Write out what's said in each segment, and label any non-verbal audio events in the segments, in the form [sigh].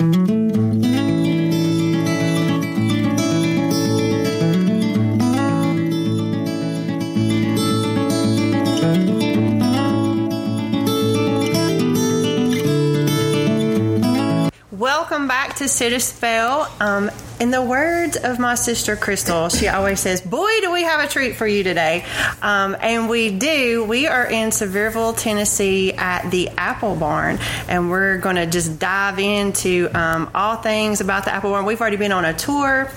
Welcome back to Citispell. Um, in the words of my sister Crystal, she always says, Boy, do we have a treat for you today. Um, and we do. We are in Sevierville, Tennessee at the Apple Barn, and we're going to just dive into um, all things about the Apple Barn. We've already been on a tour,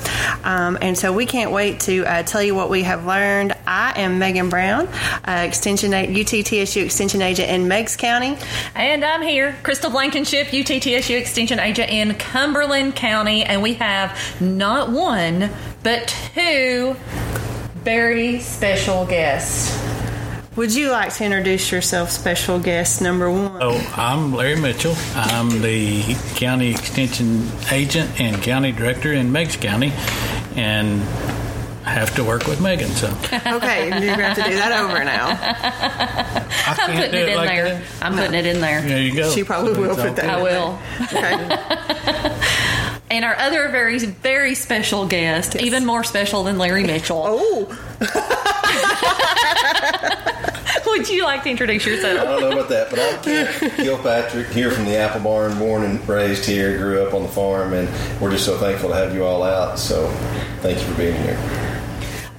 um, and so we can't wait to uh, tell you what we have learned. I am Megan Brown, uh, Extension UTTSU Extension Agent in Meigs County. And I'm here, Crystal Blankenship, UTTSU Extension Agent in Cumberland County, and we have not one, but two very special guests. Would you like to introduce yourself, special guest number one? Oh, I'm Larry Mitchell. I'm the county extension agent and county director in Meigs County, and I have to work with Megan. So [laughs] okay, you're gonna have to do that over now. I I'm putting it in like there. that. I'm putting it in there. There you go. She probably will put that I good. will. Okay. [laughs] And our other very, very special guest, even more special than Larry Mitchell. oh, [laughs] [laughs] Would you like to introduce yourself? I don't know about that, but I'm Kilpatrick, here from the Apple Barn, born and raised here, grew up on the farm, and we're just so thankful to have you all out. So thank you for being here.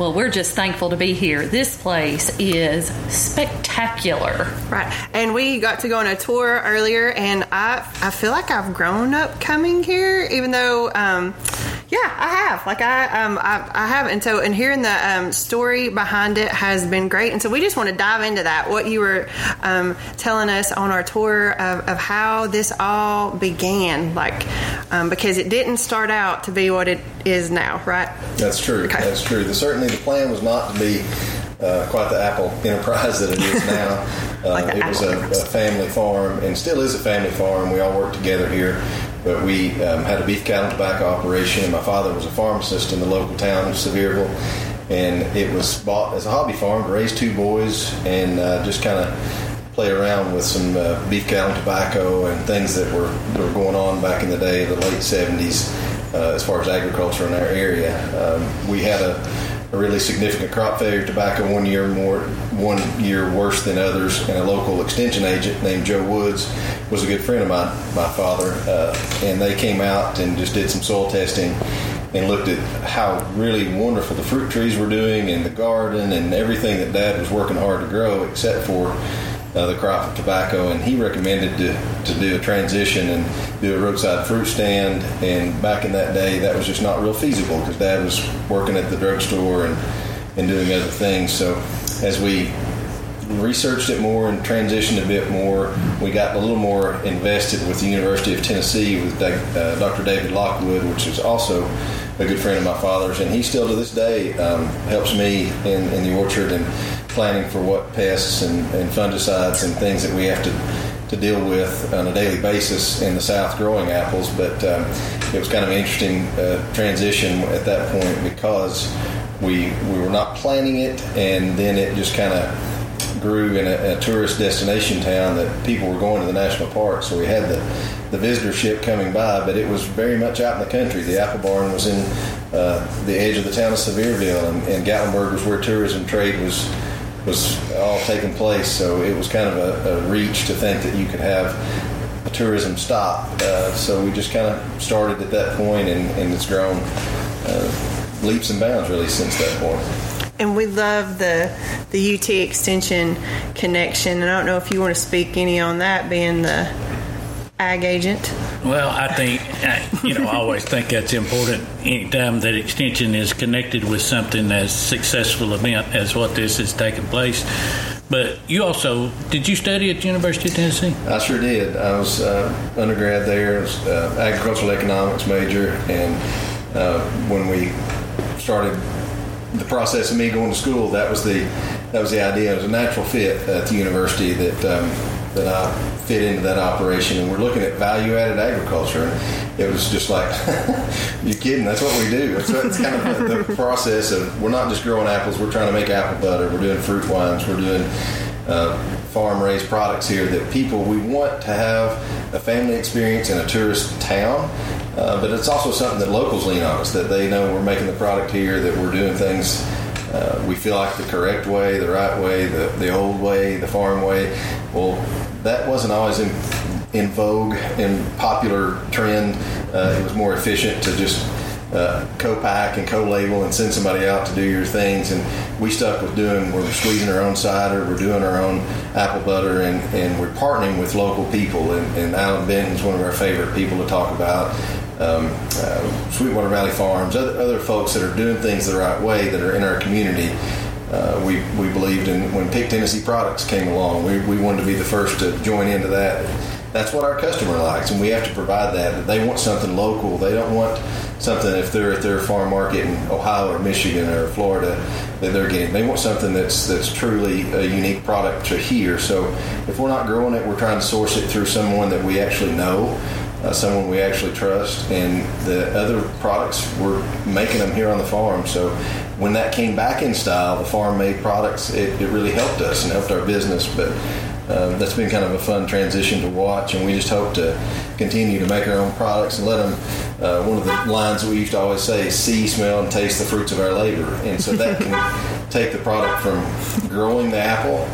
Well, we're just thankful to be here. This place is spectacular. right. And we got to go on a tour earlier, and I I feel like I've grown up coming here, even though. Um, yeah, I have. Like I, um, I, I have, and so and hearing the um, story behind it has been great. And so we just want to dive into that. What you were um, telling us on our tour of, of how this all began, like um, because it didn't start out to be what it is now, right? That's true. Okay. That's true. The, certainly, the plan was not to be uh, quite the Apple [laughs] enterprise that it is [laughs] now. Uh, Like it was a, a family farm, and still is a family farm. We all work together here. But we um, had a beef cattle and tobacco operation. My father was a pharmacist in the local town of Sevierville, and it was bought as a hobby farm to raise two boys and uh, just kind of play around with some uh, beef cattle and tobacco and things that were, were going on back in the day, the late 70s, uh, as far as agriculture in our area. Um, we had a, a really significant crop failure. Tobacco one year more, one year worse than others, and a local extension agent named Joe Woods was a good friend of mine, my father, uh, and they came out and just did some soil testing and looked at how really wonderful the fruit trees were doing and the garden and everything that Dad was working hard to grow, except for uh, the crop of tobacco. And he recommended to, to do a transition and do a roadside fruit stand. And back in that day, that was just not real feasible because Dad was working at the drugstore and, and doing other things. So as we researched it more and transitioned a bit more. We got a little more invested with the University of Tennessee with uh, Dr. David Lockwood, which is also a good friend of my father's, and he still to this day um, helps me in, in the orchard and planning for what pests and, and fungicides and things that we have to to deal with on a daily basis in the South growing apples. But um, it was kind of an interesting uh, transition at that point because we we were not planning it, and then it just kind of grew in a, a, tourist destination town that people were going to the national park. So we had the, the visitorship coming by, but it was very much out in the country. The apple barn was in uh, the edge of the town of Sevierville, and, and Gatlinburg was where tourism trade was was all taking place. So it was kind of a, a reach to think that you could have a tourism stop. Uh, so we just kind of started at that point, and, and it's grown uh, leaps and bounds really since that point. and we love the the UT extension connection. And I don't know if you want to speak any on that, being the ag agent. Well, I think, you know, I always think that's important anytime that extension is connected with something as successful event as what this is taking place. But you also, did you study at the University of Tennessee? I sure did. I was uh, undergrad there, I was uh, agricultural economics major, and uh, when we started the process of me going to school, that was the that was the idea. It was a natural fit at the university that um, that I fit into that operation, and we're looking at value added agriculture. And it was just like, [laughs] you kidding? That's what we do. It's, it's kind of the, the, process of we're not just growing apples. We're trying to make apple butter. We're doing fruit wines. We're doing uh, farm raised products here that people we want to have a family experience in a tourist town. Uh, but it's also something that locals lean on us that they know we're making the product here, that we're doing things uh, we feel like the correct way, the right way, the, the old way, the farm way. Well, that wasn't always in, in vogue and popular trend. Uh, it was more efficient to just uh, co-pack and co-label and send somebody out to do your things. And we stuck with doing. We're squeezing our own cider. We're doing our own apple butter, and, and we're partnering with local people. And, and Allan Benton's one of our favorite people to talk about. Um, uh, Sweetwater Valley Farms, other, other folks that are doing things the right way that are in our community. Uh, we, we believed in when Pick Tennessee products came along, we, we wanted to be the first to join into that. That's what our customer likes, and we have to provide that. They want something local. They don't want something if they're at their farm market in Ohio or Michigan or Florida that they're getting. They want something that's that's truly a unique product to here. So if we're not growing it, we're trying to source it through someone that we actually know, uh, someone we actually trust, and the other products we're making them here on the farm. So when that came back in style, the farm made products, it, it really helped us and helped our business. But um, that's been kind of a fun transition to watch, and we just hope to continue to make our own products and let them. Uh, one of the lines we used to always say is see, smell, and taste the fruits of our labor. And so that can take the product from growing the apple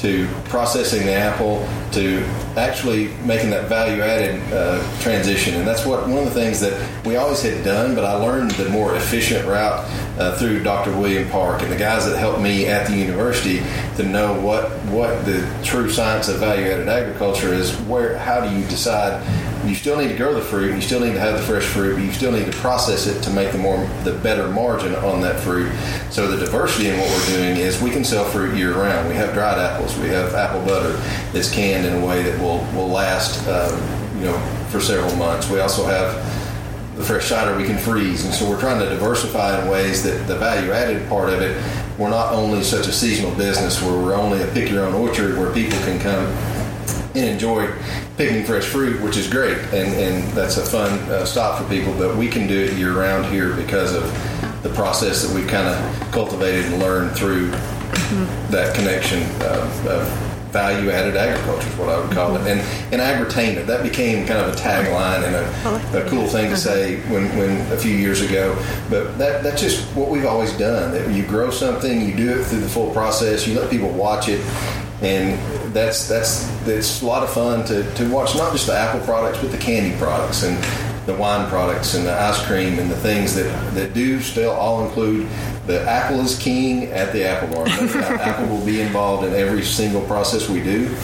to processing the apple to actually making that value added uh, transition. And that's what one of the things that we always had done, but I learned the more efficient route uh, through Dr. William Park and the guys that helped me at the university to know what what the true science of value added agriculture is. Where how do you decide? You still need to grow the fruit, you still need to have the fresh fruit, but you still need to process it to make the more the better margin on that fruit. So the diversity in what we're doing is we can sell fruit year round. We have dried apples, we have apple butter that's canned in a way that will will last, um, you know, for several months. We also have the fresh cider we can freeze. And so we're trying to diversify in ways that the value added part of it, we're not only such a seasonal business where we're only a pick your own orchard where people can come and enjoy picking fresh fruit, which is great. And, and that's a fun uh, stop for people, but we can do it year round here because of the process that we've kind of cultivated and learned through mm-hmm. that connection of, of value added agriculture is what I would call it. Mm-hmm. And and agritainment that became kind of a tagline and a, oh, a cool thing to uh-huh. say when, when a few years ago. But that that's just what we've always done. That you grow something, you do it through the full process, you let people watch it. And that's that's it's a lot of fun to, to watch not just the apple products but the candy products and the wine products and the ice cream and the things that, that do still all include the apple is king at the apple barn. [laughs] apple will be involved in every single process we do.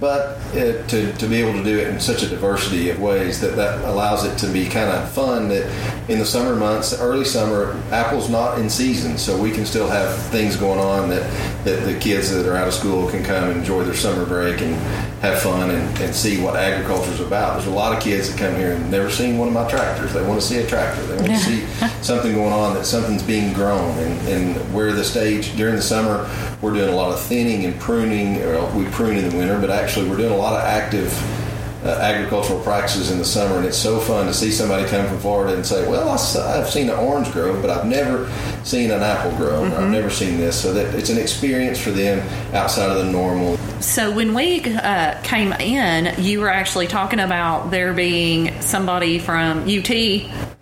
But it, to, to be able to do it in such a diversity of ways that that allows it to be kind of fun that in the summer months, early summer, apple's not in season, so we can still have things going on that, that the kids that are out of school can come and enjoy their summer break and have fun and, and see what agriculture is about. There's a lot of kids that come here and never seen one of my tractors. They want to see a tractor. They want to see [laughs] something going on that something's being grown. And, and we're the stage during the summer. We're doing a lot of thinning and pruning. Or we prune in the winter, but actually we're doing a lot of active uh, agricultural practices in the summer, and it's so fun to see somebody come from Florida and say, "Well, I, have seen an orange grow, but I've never seen an apple grow. Mm-hmm. I've never seen this." So that it's an experience for them outside of the normal. So when we uh, came in, you were actually talking about there being somebody from UT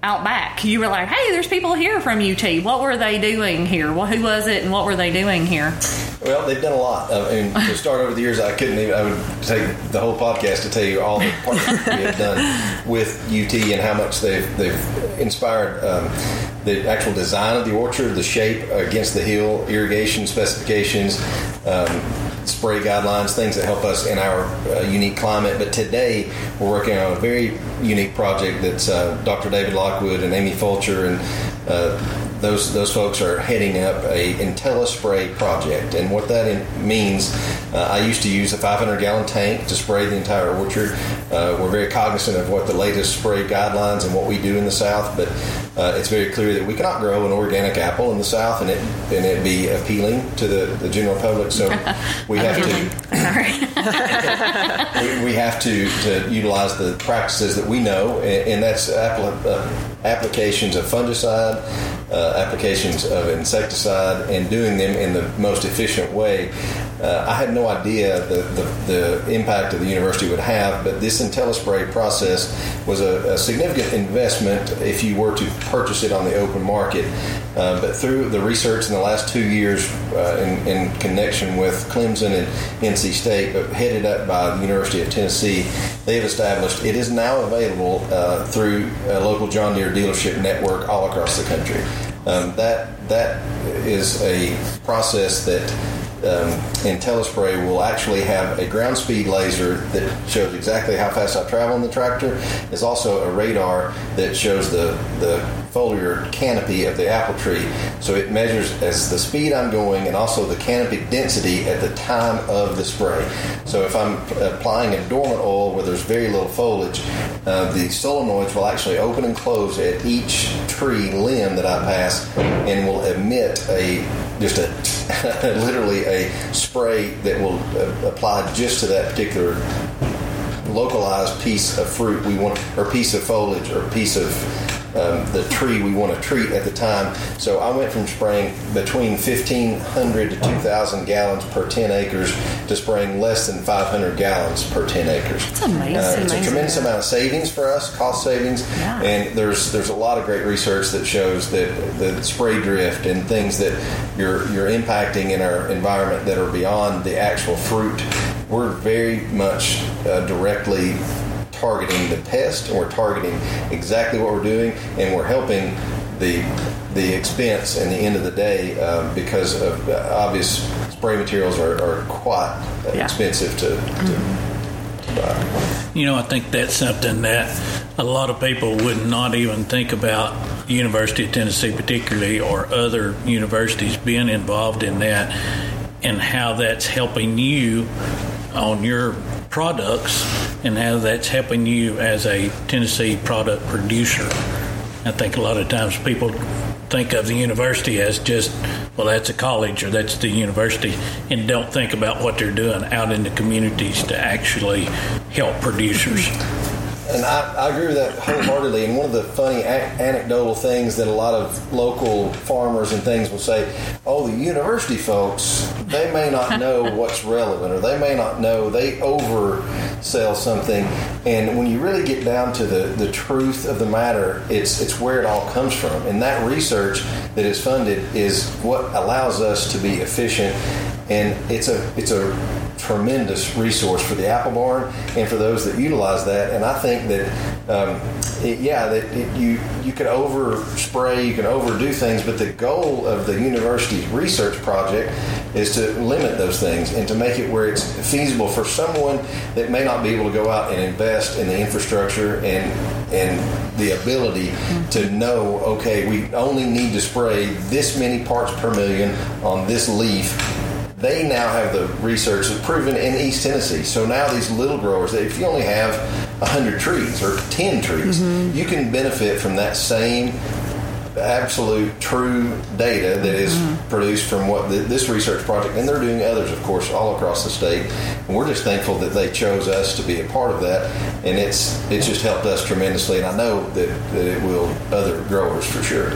out back. You were like, "Hey, there's people here from UT. What were they doing here? Well, who was it, and what were they doing here?" Well, they've done a lot. I mean, to start over the years, I couldn't even. I would take the whole podcast to tell you all the partnerships we have done with UT and how much they've they've inspired um, the actual design of the orchard, the shape against the hill, irrigation specifications. Um, spray guidelines, things that help us in our uh, unique climate. But today, we're working on a very unique project that's uh, Dr. David Lockwood and Amy Fulcher and uh, those those folks are heading up a IntelliSpray project, and what that means, uh, I used to use a 500 gallon tank to spray the entire orchard. Uh, we're very cognizant of what the latest spray guidelines and what we do in the South, but uh, it's very clear that we cannot grow an organic apple in the South and it and it be appealing to the, the general public. So [laughs] we have to [laughs] we, we, have to, to utilize the practices that we know, and, and that's uh, applications of fungicide uh, applications of insecticide and doing them in the most efficient way. Uh, I had no idea the, the, the, impact of the university would have, but this IntelliSpray process was a, a, significant investment if you were to purchase it on the open market. Uh, but through the research in the last two years uh, in, in, connection with Clemson and NC State, but headed up by the University of Tennessee, they have established it is now available uh, through a local John Deere dealership network all across the country. Um, that that is a process that um, IntelliSpray will actually have a ground speed laser that shows exactly how fast I travel in the tractor. There's also a radar that shows the, the foliar canopy of the apple tree. So it measures as the speed I'm going and also the canopy density at the time of the spray. So if I'm applying a dormant oil where there's very little foliage, uh, the solenoids will actually open and close at each tree limb that I pass and will emit a just a [laughs] literally a spray that will uh, apply just to that particular localized piece of fruit. We want or piece of foliage or piece of um, the tree we want to treat at the time. So I went from spraying between 1,500 to 2,000 gallons per 10 acres to spraying less than 500 gallons per 10 acres. That's amazing. Uh, it's amazing. a tremendous amount of savings for us, cost savings, yeah. and there's there's a lot of great research that shows that the spray drift and things that you're you're impacting in our environment that are beyond the actual fruit. We're very much uh, directly targeting the pest and we're targeting exactly what we're doing and we're helping the the expense and the end of the day uh, because of uh, obvious spray materials are, are quite yeah. expensive to, mm-hmm. to, buy. You know, I think that's something that a lot of people would not even think about University of Tennessee particularly or other universities being involved in that and how that's helping you on your products and how that's helping you as a Tennessee product producer. I think a lot of times people think of the university as just, well, that's a college or that's the university, and don't think about what they're doing out in the communities to actually help producers. And I, I, agree with that wholeheartedly. And one of the funny a- anecdotal things that a lot of local farmers and things will say, oh, the university folks, they may not [laughs] know what's relevant or they may not know, they oversell something. And when you really get down to the, the truth of the matter, it's, it's where it all comes from. And that research that is funded is what allows us to be efficient. And it's a, it's a tremendous resource for the apple barn and for those that utilize that. And I think that, um, it, yeah, that it, you you can over spray, you can overdo things, but the goal of the university's research project is to limit those things and to make it where it's feasible for someone that may not be able to go out and invest in the infrastructure and and the ability to know, okay, we only need to spray this many parts per million on this leaf they now have the research that's proven in East Tennessee. So now these little growers, if you only have 100 trees or 10 trees, mm-hmm. you can benefit from that same absolute true data that is mm-hmm. produced from what the, this research project and they're doing others of course all across the state and we're just thankful that they chose us to be a part of that and it's it's just helped us tremendously and i know that, that it will other growers for sure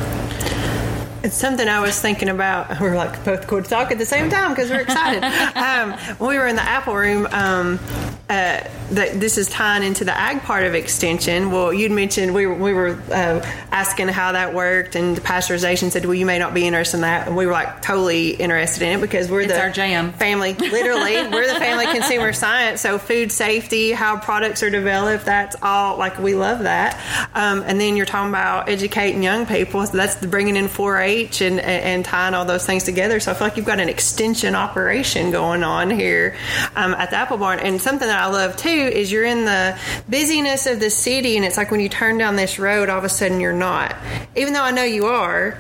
it's something I was thinking about. [laughs] We're like both going to talk at the same time because we're excited. [laughs] um, when we were in the Apple room, um, uh, that this is tying into the ag part of extension. Well, you'd mentioned we were, we were uh, asking how that worked, and the pasteurization said, "Well, you may not be interested in that." And we were like totally interested in it because we're it's the our jam family. Literally, [laughs] we're the family consumer science. So food safety, how products are developed, that's all like we love that. Um, and then you're talking about educating young people. So that's the bringing in 4-H and, and tying all those things together. So I feel like you've got an extension operation going on here um, at the Apple Barn, and something that I love too is you're in the busyness of the city, and it's like when you turn down this road, all of a sudden you're not. Even though I know you are,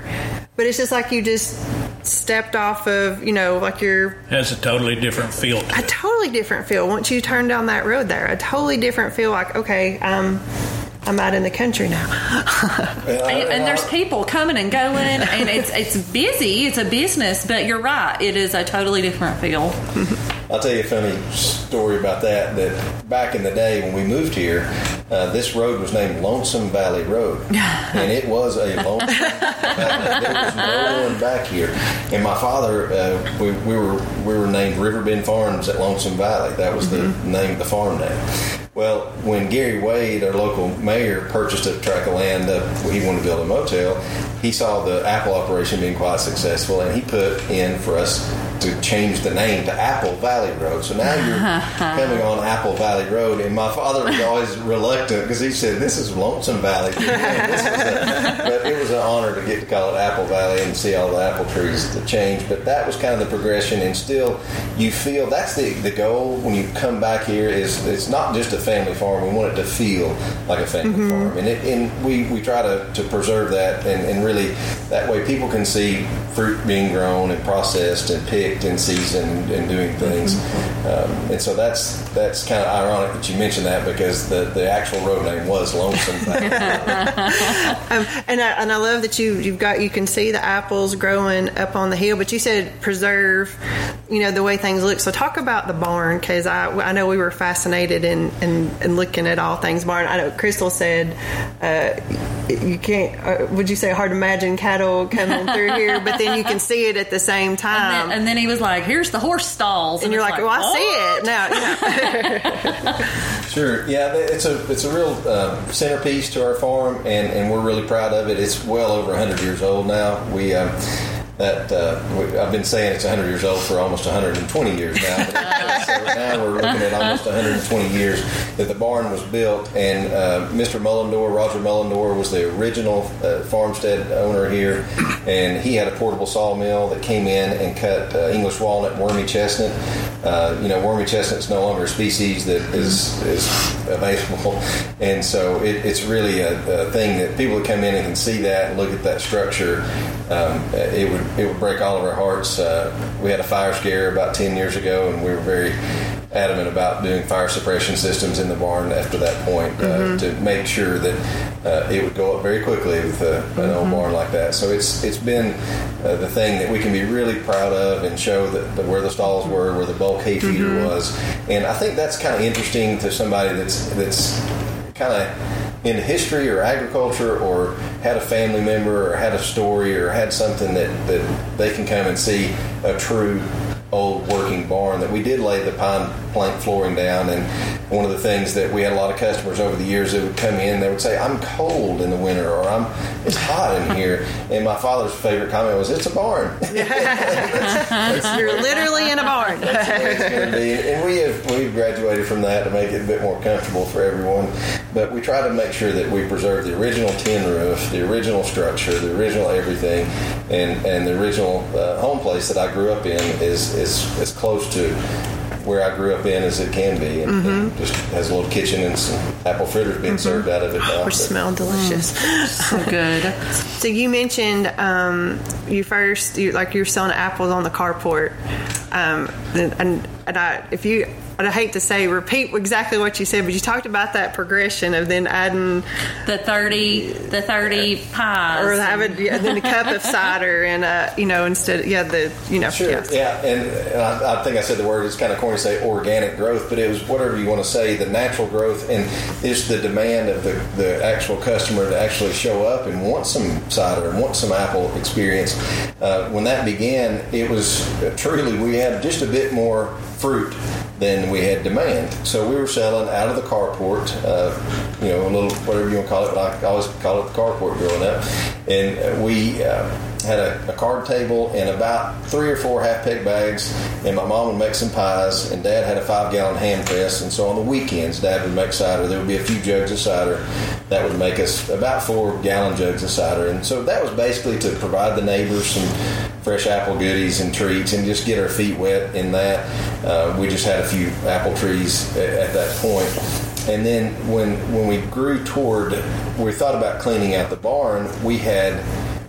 but it's just like you just stepped off of, you know, like you're. Has a totally different feel. a totally different feel once you turn down that road there. A totally different feel. Like okay, um, I'm out in the country now. [laughs] and, and, there's people coming and going, and it's it's busy. It's a business, but you're right. It is a totally different feel. I'll tell you a funny story about that. That back in the day when we moved here, uh, this road was named Lonesome Valley Road, [laughs] and it was a lonesome. valley. There was no one back here, and my father, uh, we, we were we were named Riverbend Farms at Lonesome Valley. That was the name, the farm name. Well, when Gary Wade, our local mayor, purchased a tract of land that he wanted to build a motel, he saw the Apple operation being quite successful, and he put in for us to change the name to Apple Valley Road. So now you're [laughs] coming on Apple Valley Road, and my father was [laughs] always reluctant because he said, "This is Lonesome Valley." [laughs] But it was an honor to get to call it Apple Valley and see all the apple trees that change. But that was kind of the progression, and still, you feel that's the the goal when you come back here is it's not just a family farm. We want it to feel like a family mm-hmm. farm, and it, and we, we try to, to preserve that, and, and really that way people can see fruit being grown and processed and picked in season and doing things. Um, and so that's that's kind of ironic that you mentioned that because the, the actual road name was Lonesome. [laughs] Um, and I, and I love that you you've got you can see the apples growing up on the hill, but you said preserve, you know the way things look. So talk about the barn because I I know we were fascinated in, in in looking at all things barn. I know Crystal said uh, you can't. Uh, would you say hard to imagine cattle coming through here, but then you can see it at the same time. And then, and then he was like, "Here's the horse stalls," and you're it's like, "Well, I see it now." You. [laughs] [laughs] Sure. Yeah, it's a it's a real uh, centerpiece to our farm, and, and we're really proud of it. It's well over 100 years old now. We um, that uh, we, I've been saying it's 100 years old for almost 120 years now. But [laughs] so now we're looking at almost 120 years that the barn was built, and uh, Mr. Mullendore, Roger Mullendore, was the original uh, farmstead owner here, and he had a portable sawmill that came in and cut uh, English walnut, wormy chestnut. Uh, you know, wormy chestnut is no longer a species that is is available, [laughs] and so it, it's really a, a thing that people that come in and can see that and look at that structure. Um, it would it would break all of our hearts. Uh, we had a fire scare about ten years ago, and we were very adamant about doing fire suppression systems in the barn after that point uh, to make sure that uh, it would go up very quickly with uh, an old barn like that. So it's it's been uh, the thing that we can be really proud of and show that, that where the stalls were, where the bulk hay feeder was, and I think that's kind of interesting to somebody that's that's kind of in history or agriculture or had a family member or had a story or had something that, that they can come and see a true old working barn that we did lay the pine plank flooring down and one of the things that we had a lot of customers over the years that would come in they would say i'm cold in the winter or i'm it's hot in here and my father's favorite comment was it's a barn [laughs] [laughs] You're literally in a barn. That's the way it's going be. And we have we've graduated from that to make it a bit more comfortable for everyone. But we try to make sure that we preserve the original tin roof, the original structure, the original everything, and and the original uh, home place that I grew up in is is as close to where I grew up in as it can be, and, and just has a little kitchen and some apple fritters being served out of it now. Which smell delicious. so [laughs] good. So you mentioned um, you first, you, like you were selling apples on the carport, um, and, and, and I, if you, I hate to say repeat exactly what you said, but you talked about that progression of then adding The thirty, the thirty pies. or having yeah, then a cup of cider and uh, you know instead yeah the you know Sure. yeah. Yeah, and, and I, I think I said the word. It's kind of corny to say organic growth, but it was whatever you want to say. The natural growth and it's the demand of the, the actual customer to actually show up and want some cider and want some apple experience. Uh, when that began, it was uh, truly we had just a bit more fruit than we had demand. So we were selling out of the carport, uh, you know, a little whatever you want to call it. But I always call it the carport growing up, and we. Uh, had a, a card table and about three or four half peg bags, and my mom would make some pies, and dad had a five gallon hand press, and so on the weekends, dad would make cider. There would be a few jugs of cider that would make us about four gallon jugs of cider, and so that was basically to provide the neighbors some fresh apple goodies and treats, and just get our feet wet in that. Uh, we just had a few apple trees at, at that point. And then when when we grew toward, we thought about cleaning out the barn. We had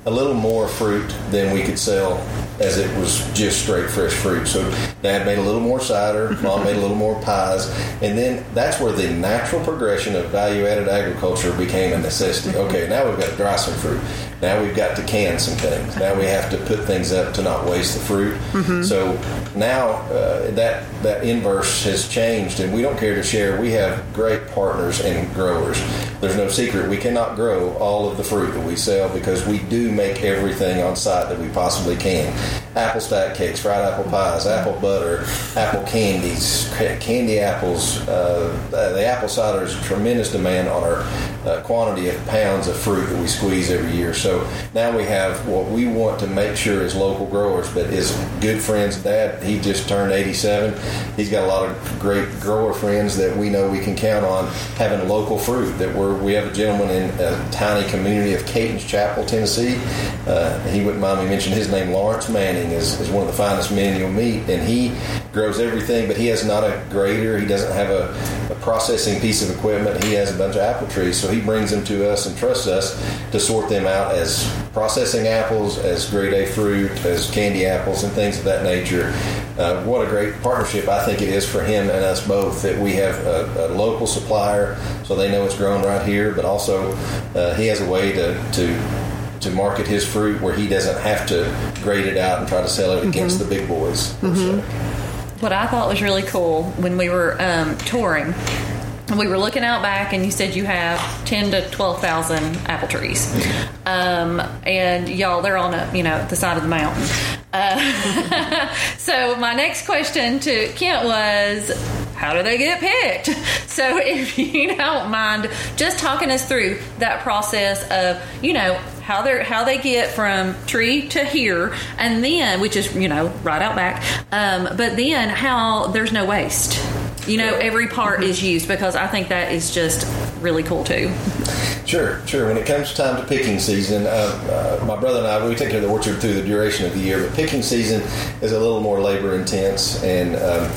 a little more fruit than we could sell as it was just straight fresh fruit. So dad made a little more cider, [laughs] mom made a little more pies, and then that's where the natural progression of value added agriculture became a necessity. Okay, now we've got to dry some fruit. Now we've got to can some things. Now we have to put things up to not waste the fruit. So now uh, that that inverse has changed, and we don't care to share. We have great partners and growers. There's no secret we cannot grow all of the fruit that we sell because we do make everything on site that we possibly can. Apple stack cakes, fried apple pies, apple butter, apple candies, candy apples. Uh, the apple cider is tremendous demand on our uh, quantity of pounds of fruit that we squeeze every year. So now we have what we want to make sure is local growers, but his good friends, Dad, he just turned 87. He's got a lot of great grower friends that we know we can count on having local fruit. That we're we have a gentleman in a tiny community of Caton's Chapel, Tennessee. Uh, he wouldn't mind me mentioning his name. Lawrence Manning is, is one of the finest men you'll meet, and he grows everything. But he has not a grader. He doesn't have a, a processing piece of equipment. He has a bunch of apple trees, so he brings them to us and trusts us to sort them out as processing apples, as grade A fruit, as candy apples, and things of that nature. Uh, what a great partnership I think it is for him and us both that we have a, a local supplier, so they know it's grown right here, but also uh, he has a way to, to to market his fruit where he doesn't have to grade it out and try to sell it against the big boys. per se. What I thought was really cool when we were um, touring. We were looking out back, and you said you have ten to twelve thousand apple trees, um, and y'all they're on a you know the side of the mountain. Uh, [laughs] so my next question to Kent was, how do they get picked? [laughs] So if you don't mind, just talking us through that process of you know how they how they get from tree to here, and then which is you know right out back, um, but then how there's no waste. You know, every part is used because I think that is just really cool too. Sure, sure. When it comes time to picking season, uh, uh, my brother and I we take care of the orchard through the duration of the year, but picking season is a little more labor intense and um,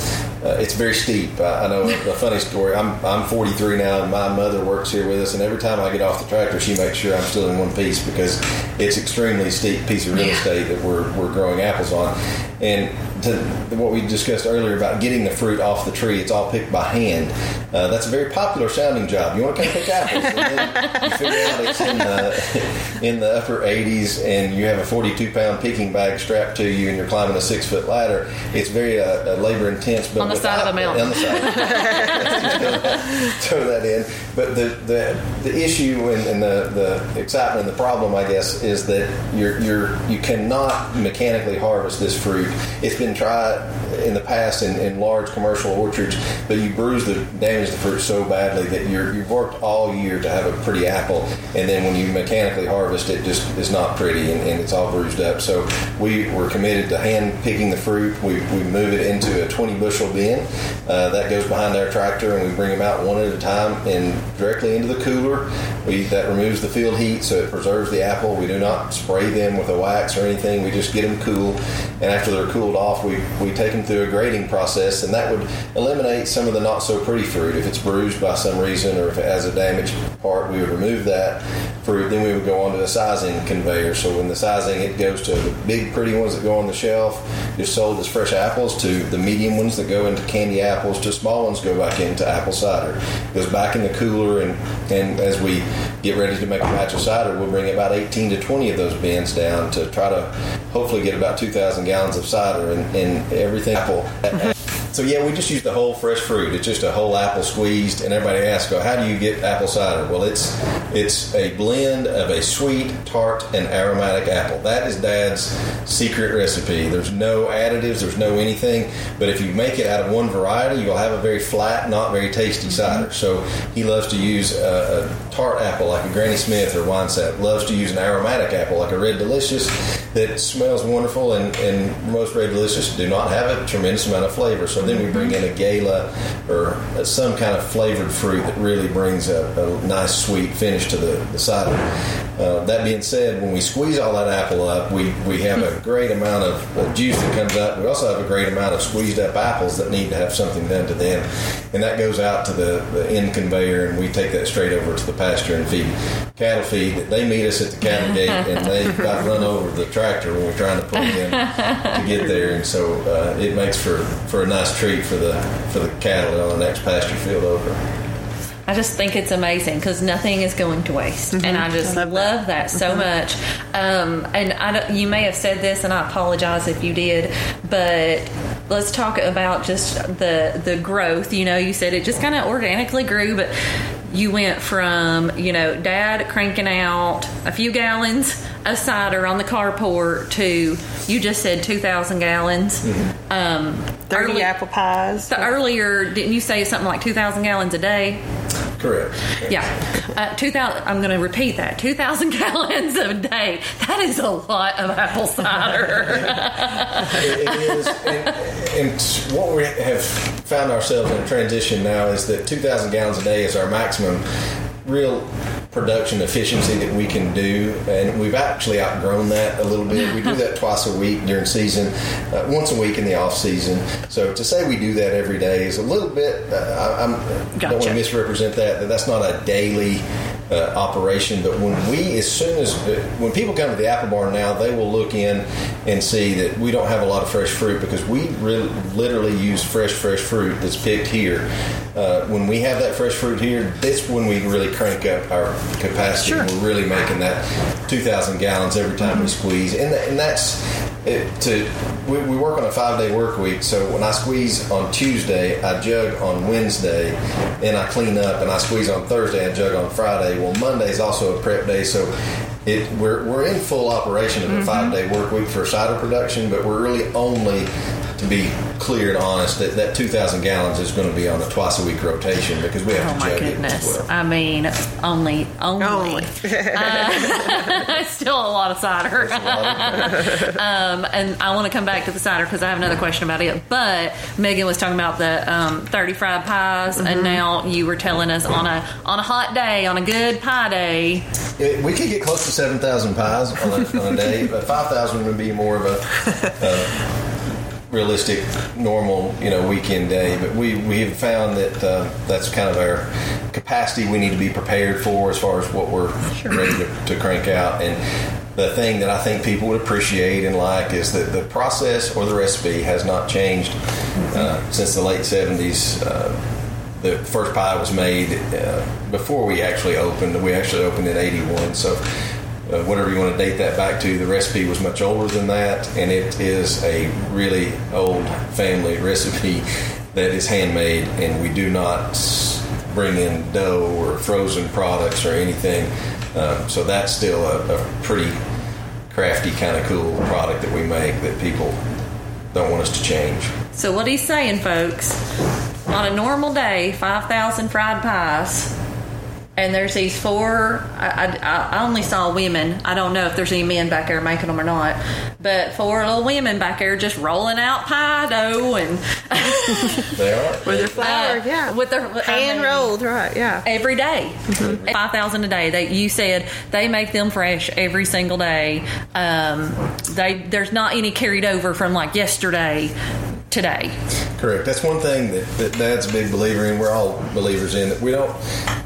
uh, it's very steep. I, I know a funny story. I'm I'm 43 now, and my mother works here with us, and every time I get off the tractor, she makes sure I'm still in one piece because it's extremely steep piece of real estate that we're we're growing apples on, and. To, what we discussed earlier about getting the fruit off the tree, it's all picked by hand. Uh, that's a very popular sounding job. You want to come pick apples, and then you figure out it's in the [laughs] in the upper 80s, and you have a 42 pound picking bag strapped to you, and you're climbing a six foot ladder. It's very uh, uh, labor intense, but On the side of the mountain. On the side. [laughs] Throw that in. But the the, the issue and, and the, the excitement and the problem, I guess, is that you're you're you cannot mechanically harvest this fruit. It's been tried in the past in, in large commercial orchards, but you bruise the damage the fruit so badly that you're you've worked all year to have a pretty apple, and then when you mechanically harvest it, just is not pretty and, and it's all bruised up. So we were committed to hand picking the fruit. We, we move it into a 20 bushel bin uh, that goes behind our tractor, and we bring them out one at a time and directly into the cooler. We that removes the field heat, so it preserves the apple. We do not spray them with a wax or anything. We just get them cool, and after they're cooled off, we we take them through a grading process, and that would eliminate some of the not so pretty fruit. If it's bruised by some reason or if it has a damaged part, we would remove that fruit. Then we would go on to the sizing conveyor. So when the sizing, it goes to the big pretty ones that go on the shelf, just sold as fresh apples, to the medium ones that go into candy apples, to small ones go back into apple cider. It goes back in the cooler, and and as we get ready to make a batch of cider, we'll bring about 18 to 20 of those bins down to try to hopefully get about 2,000 gallons of cider and, and everything apple. So yeah, we just use the whole fresh fruit. It's just a whole apple squeezed, and everybody asks, "Well, how do you get apple cider?" Well, it's it's a blend of a sweet, tart, and aromatic apple. That is Dad's secret recipe. There's no additives. There's no anything. But if you make it out of one variety, you'll have a very flat, not very tasty mm-hmm. cider. So he loves to use a, a tart apple like a Granny Smith or Winesap. Loves to use an aromatic apple like a Red Delicious that smells wonderful, and, and most Red Delicious do not have a tremendous amount of flavor. So then we bring in a gala or some kind of flavored fruit that really brings a, a nice sweet finish to the, the cider. Uh, that being said, when we squeeze all that apple up, we, we have a great amount of juice that comes up. We also have a great amount of squeezed up apples that need to have something done to them. And that goes out to the, the end conveyor, and we take that straight over to the pasture and feed cattle feed. They meet us at the cattle gate, [laughs] and they got run over the tractor when we're trying to pull in [laughs] to get there. And so uh, it makes for, for a nice treat for the for the cattle on the next pasture field over. I just think it's amazing because nothing is going to waste, and I just I love love, that, so much. Um, and I you may have said this, and I apologize if you did, but let's talk about just the the growth. You know, you said it just kind of organically grew, but you went from you know dad cranking out a few gallons of cider on the carport to you just said two thousand gallons. Um, 30 early- apple pies. The earlier, didn't you say something like two thousand gallons a day? Correct. Yeah, uh, two thousand. I'm going to repeat that: two thousand [laughs] gallons a day. That is a lot of apple cider. it, it is, and, and what we have found ourselves in a transition now is that 2,000 gallons a day is our maximum real production efficiency that we can do, and we've actually outgrown that a little bit. We do that twice a week during season, uh, once a week in the off season. So to say we do that every day is a little bit. Uh, I, I'm, don't want to misrepresent that. That that's not a daily. Uh, operation, but when we, as soon as uh, when people come to the apple barn now, they will look in and see that we don't have a lot of fresh fruit because we really, literally use fresh, fresh fruit that's picked here. Uh, when we have that fresh fruit here, that's when we really crank up our capacity. Sure. We're really making that 2,000 gallons every time we squeeze, and, and that's it, to we, we work on a five day work week. So when I squeeze on Tuesday, I jug on Wednesday, and I clean up, and I squeeze on Thursday, I jug on Friday. Well, Monday is also a prep day, so. It, we're, we're in full operation of a mm-hmm. five day work week for cider production, but we're really only, to be clear and honest, that, that 2,000 gallons is going to be on a twice a week rotation because we have oh to my jug goodness! it as well. I mean, only, only, Only. [laughs] Uh, [laughs] still a lot of cider. [laughs] um, and I want to come back to the cider because I have another question about it. But Megan was talking about the um, thirty fried pies, and now you were telling us on a on a hot day, on a good pie day. It- we could get close to 7,000 pies on a, on a day, but 5,000 would be more of a uh, realistic, normal, you know, weekend day. But we, we have found that uh, that's kind of our capacity we need to be prepared for as far as what we're ready to, to crank out. And the thing that I think people would appreciate and like is that the process or the recipe has not changed uh, since the late 70s. Uh, the first pie was made uh, before we actually opened. We actually opened in '81, so uh, whatever you want to date that back to, the recipe was much older than that, and it is a really old family recipe that is handmade, and we do not bring in dough or frozen products or anything. Um, so that's still a, a pretty crafty, kind of cool product that we make that people don't want us to change. So what he's saying, folks, on a normal day, five thousand fried pies, and there's these four. I, I, I only saw women. I don't know if there's any men back there making them or not, but four little women back there just rolling out pie dough and [laughs] They are. With their flour, Uh, yeah. with their I hand mean, rolled, right? Yeah. every day. Five thousand a day. They you said they make them fresh every single day. Um, they there's not any carried over from like yesterday today. Correct. That's one thing that, that Dad's a big believer in. We're all believers in that we don't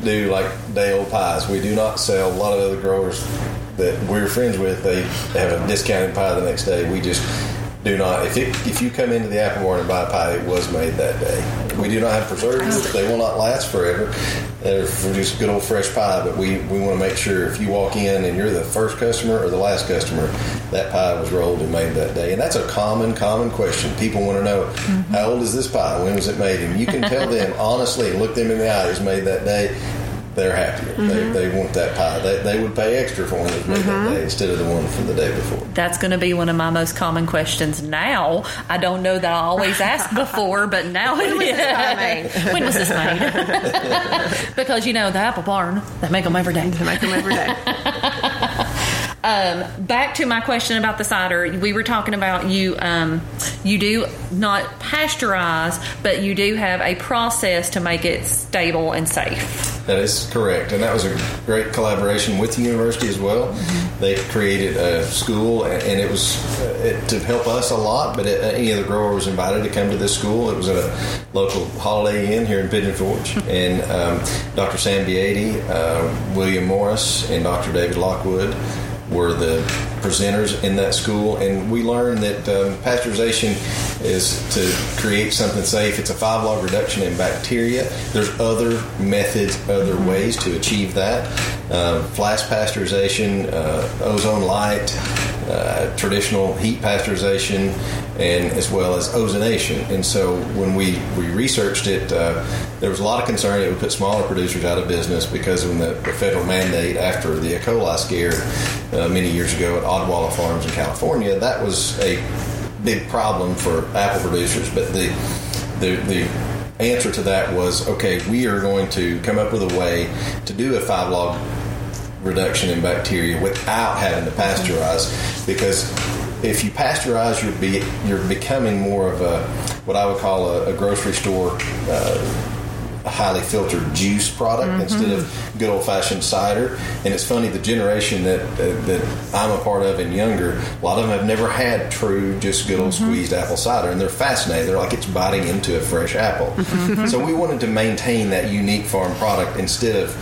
do like day old pies. We do not sell a lot of other growers that we're friends with. They have a discounted pie the next day. We just do not. If it, if you come into the apple barn and buy a pie, it was made that day. We do not have preservatives. Oh. They will not last forever. They're just good old fresh pie. But we, we want to make sure if you walk in and you're the first customer or the last customer, that pie was rolled and made that day. And that's a common common question. People want to know mm-hmm. how old is this pie? When was it made? And you can tell them honestly look them in the eye. It was made that day. They're happier. They, mm-hmm. they want that pie. They, they would pay extra for one that was made that day instead of the one from the day before. That's going to be one of my most common questions now. I don't know that I always asked [laughs] before, but now it was is. this pie made? [laughs] when was this made? [laughs] because you know the apple barn, they make them every day. To make them every day. Um, back to my question about the cider. We were talking about you. Um, you do not pasteurize, but you do have a process to make it stable and safe. That is correct, and that was a great collaboration with the university as well. They created a school, and it was uh, it, to help us a lot. But it, any other grower was invited to come to this school. It was at a local Holiday Inn here in Pigeon Forge, and um, Dr. Sam Beatty, uh, William Morris, and Dr. David Lockwood were the presenters in that school, and we learned that um, pasteurization is to create something safe. It's a five log reduction in bacteria. There's other methods, other ways to achieve that. Uh, flash pasteurization, uh, ozone light, uh, traditional heat pasteurization, and as well as ozonation. And so when we, we researched it, uh, there was a lot of concern it would put smaller producers out of business because of the, the federal mandate after the E. coli scare uh, many years ago at Odwalla Farms in California. That was a big problem for apple producers, but the the, the answer to that was okay. We are going to come up with a way to do a five log reduction in bacteria without having to pasteurize because if you pasteurize you're, be, you're becoming more of a what I would call a, a grocery store uh, a highly filtered juice product mm-hmm. instead of good old fashioned cider. And it's funny, the generation that, that that I'm a part of and younger, a lot of them have never had true, just good old mm-hmm. squeezed apple cider, and they're fascinated. They're like it's biting into a fresh apple. Mm-hmm. so we wanted to maintain that unique farm product instead of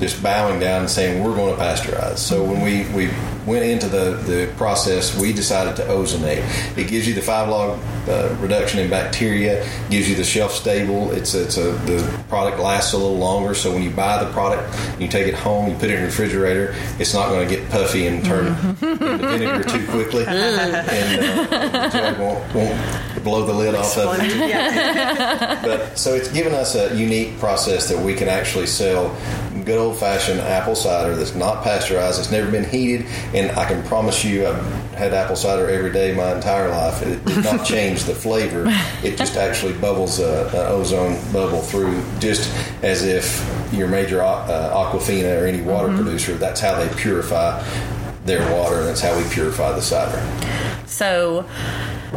just bowing down and saying we're going to pasteurize. So when we, we went into the, the process, we decided to ozonate. It gives you the five log uh, reduction in bacteria, gives you the shelf stable. It's it's a the product lasts a little longer. So when you buy the product, you take it home, you put it in the refrigerator. It's not going to get puffy and turn into vinegar too quickly, [laughs] and uh, won't, won't blow the lid off of it. [laughs] yeah. But so it's given us a unique process that we can actually sell good old fashioned apple cider that's not pasteurized. It's never been heated, and I can promise you, I've had apple cider every day my entire life. It did not [laughs] change the flavor. It just actually bubbles a, an ozone bubble through, just as if your major uh, Aquafina or any water mm-hmm. producer. That's how they purify their water, and that's how we purify the cider. So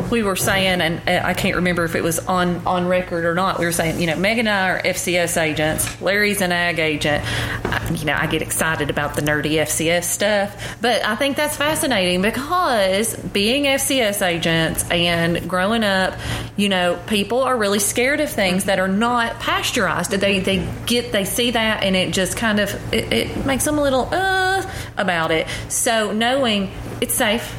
we were saying, and I can't remember if it was on on record or not. We were saying, you know, Meg and I are FCS agents. Larry's an ag agent. I, you know, I get excited about the nerdy FCS stuff, but I think that's fascinating because being FCS agents and growing up, you know, people are really scared of things that are not pasteurized. They they get they see that and it just kind of it, it makes them a little uh about it. So knowing it's safe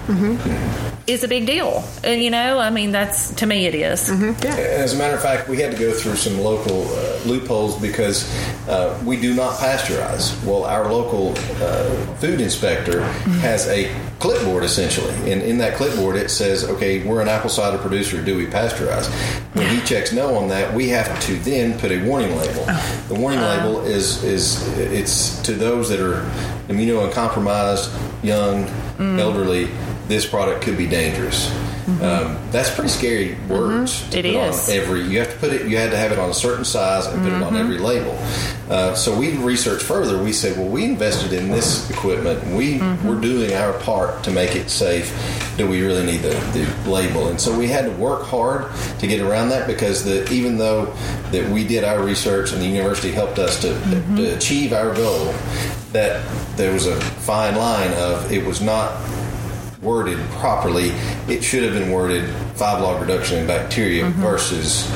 is a big deal. And you know, I mean, that's to me it is. As a matter of fact, we had to go through some local uh, loopholes because uh, we do not pasteurize. Well, our local uh, food inspector has a clipboard essentially, and in that clipboard it says, "Okay, we're an apple cider producer. Do we pasteurize?" When he checks no on that, we have to then put a warning label. The warning label is is it's to those that are immunocompromised, young, elderly. This product could be dangerous. Mm-hmm. Um, that's pretty scary words. to mm-hmm. It put on every you have to put it you had to have it on a certain size and put it on mm-hmm. every label. Uh, so we researched further. We said well we invested in this equipment. We we're doing our part to make it safe. Do we really need the, the label? And so we had to work hard to get around that because the even though that we did our research and the university helped us to, to achieve our goal that there was a fine line of it was not worded properly, it should have been worded five log reduction in bacteria Mm-hmm. versus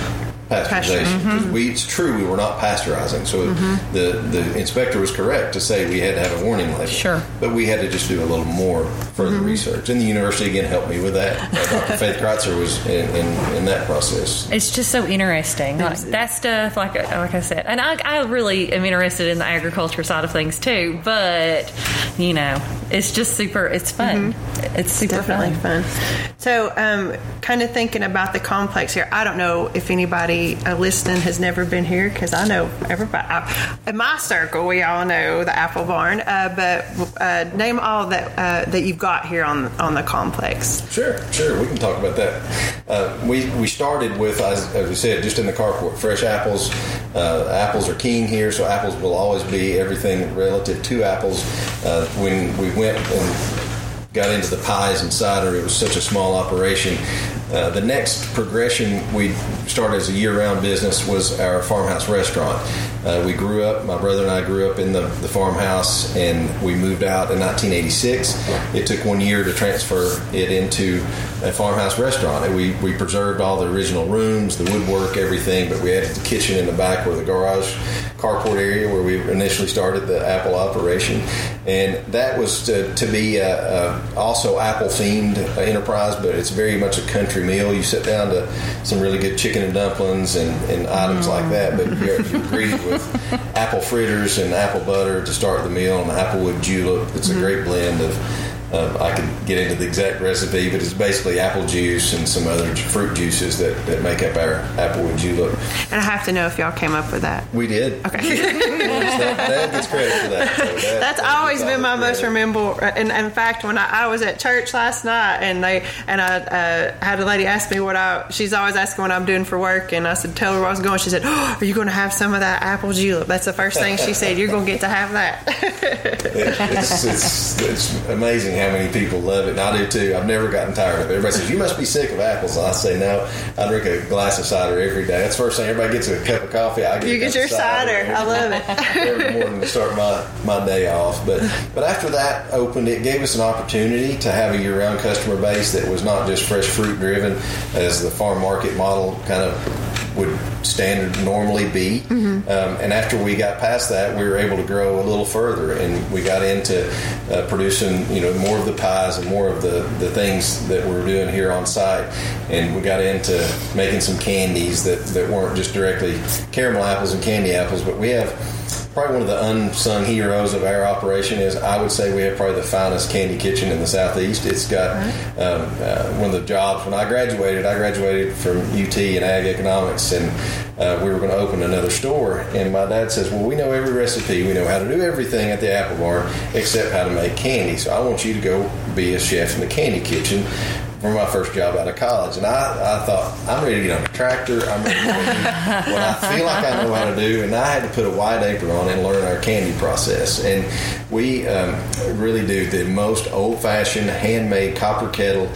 pasteurization. 'Cause We, it's true we were not pasteurizing, so Mm-hmm. the the inspector was correct to say we had to have a warning label. Sure. but we had to just do a little more further Mm-hmm. research, and the university again helped me with that. Uh, Dr. [laughs] Faith Critzer was in, in, in that process. It's just so interesting. Like, that stuff, like like I said, and I, I really am interested in the agriculture side of things too. But you know, it's just super. It's fun. It's super Definitely fun. fun. So, um, kind of thinking about the complex here. I don't know if anybody uh, listening has never been here because I know everybody I, in my circle. We all know the Apple Barn, uh, but uh, name all that uh, that you've got here on on the complex. Sure, sure. We can talk about that. Uh, we we started with, as, as we said, just in the carport, fresh apples. Apples are king here, so apples will always be everything relative to apples. When we went and got into the pies and cider, it was such a small operation. Uh, the next progression we started as a year-round business was our farmhouse restaurant, Uh, we grew up, my brother and I grew up in the, the farmhouse, and we moved out in 1986. It took one year to transfer it into a farmhouse restaurant. And we, we preserved all the original rooms, the woodwork, everything, but we added the kitchen in the back where the garage carport area where we initially started the Apple operation. And that was to, to be a, a also Apple themed enterprise, but it's very much a country meal. You sit down to some really good chicken and dumplings and, and items like that, but you're, you're greeted with apple fritters and apple butter to start the meal and the applewood julep. It's a mm-hmm. great blend of um, I can get into the exact recipe, but it's basically apple juice and some other fruit juices that, that make up our applewood julep. And I have to know if y'all came up with that. We did. Okay. [laughs] that, gets credit for that. So that- [laughs] That's that always been my most memorable. And in fact, when I, I was at church last night, and they and I uh, had a lady ask me what I. She's always asking what I'm doing for work, and I said, "Tell her where I was going." She said, oh, "Are you going to have some of that apple julep?" That's the first thing she said. You're going to get to have that. It- [laughs] it's, it's, it's amazing how many people love it, and I do too. I've never gotten tired of it. Everybody says, You must be sick of apples. I say, No, I drink a glass of cider every day. That's the first thing everybody gets a cup of coffee. I get you get your of cider. I love it. every morning to start my, my day off. But but after that opened, it gave us an opportunity to have a year round customer base that was not just fresh fruit driven, as the farm market model kind of would standard normally be. Um, and after we got past that, we were able to grow a little further, and we got into uh, producing you know more of the pies and more of the the things that we're doing here on site. And we got into making some candies that that weren't just directly caramel apples and candy apples, but we have probably one of the unsung heroes of our operation is I would say we have probably the finest candy kitchen in the southeast. It's got um, uh, one of the jobs when I graduated. I graduated from UT in ag economics, and uh, we were going to open another store. And my dad says, "Well, we know every recipe. We know how to do everything at the Apple Barn except how to make candy. So I want you to go be a chef in the candy kitchen." For my first job out of college, and I, I thought I'm ready to get on a tractor. I'm ready to do what I feel like I know how to do, and I had to put a white apron on and learn our candy process. And we um, really do the most old-fashioned, handmade copper kettle.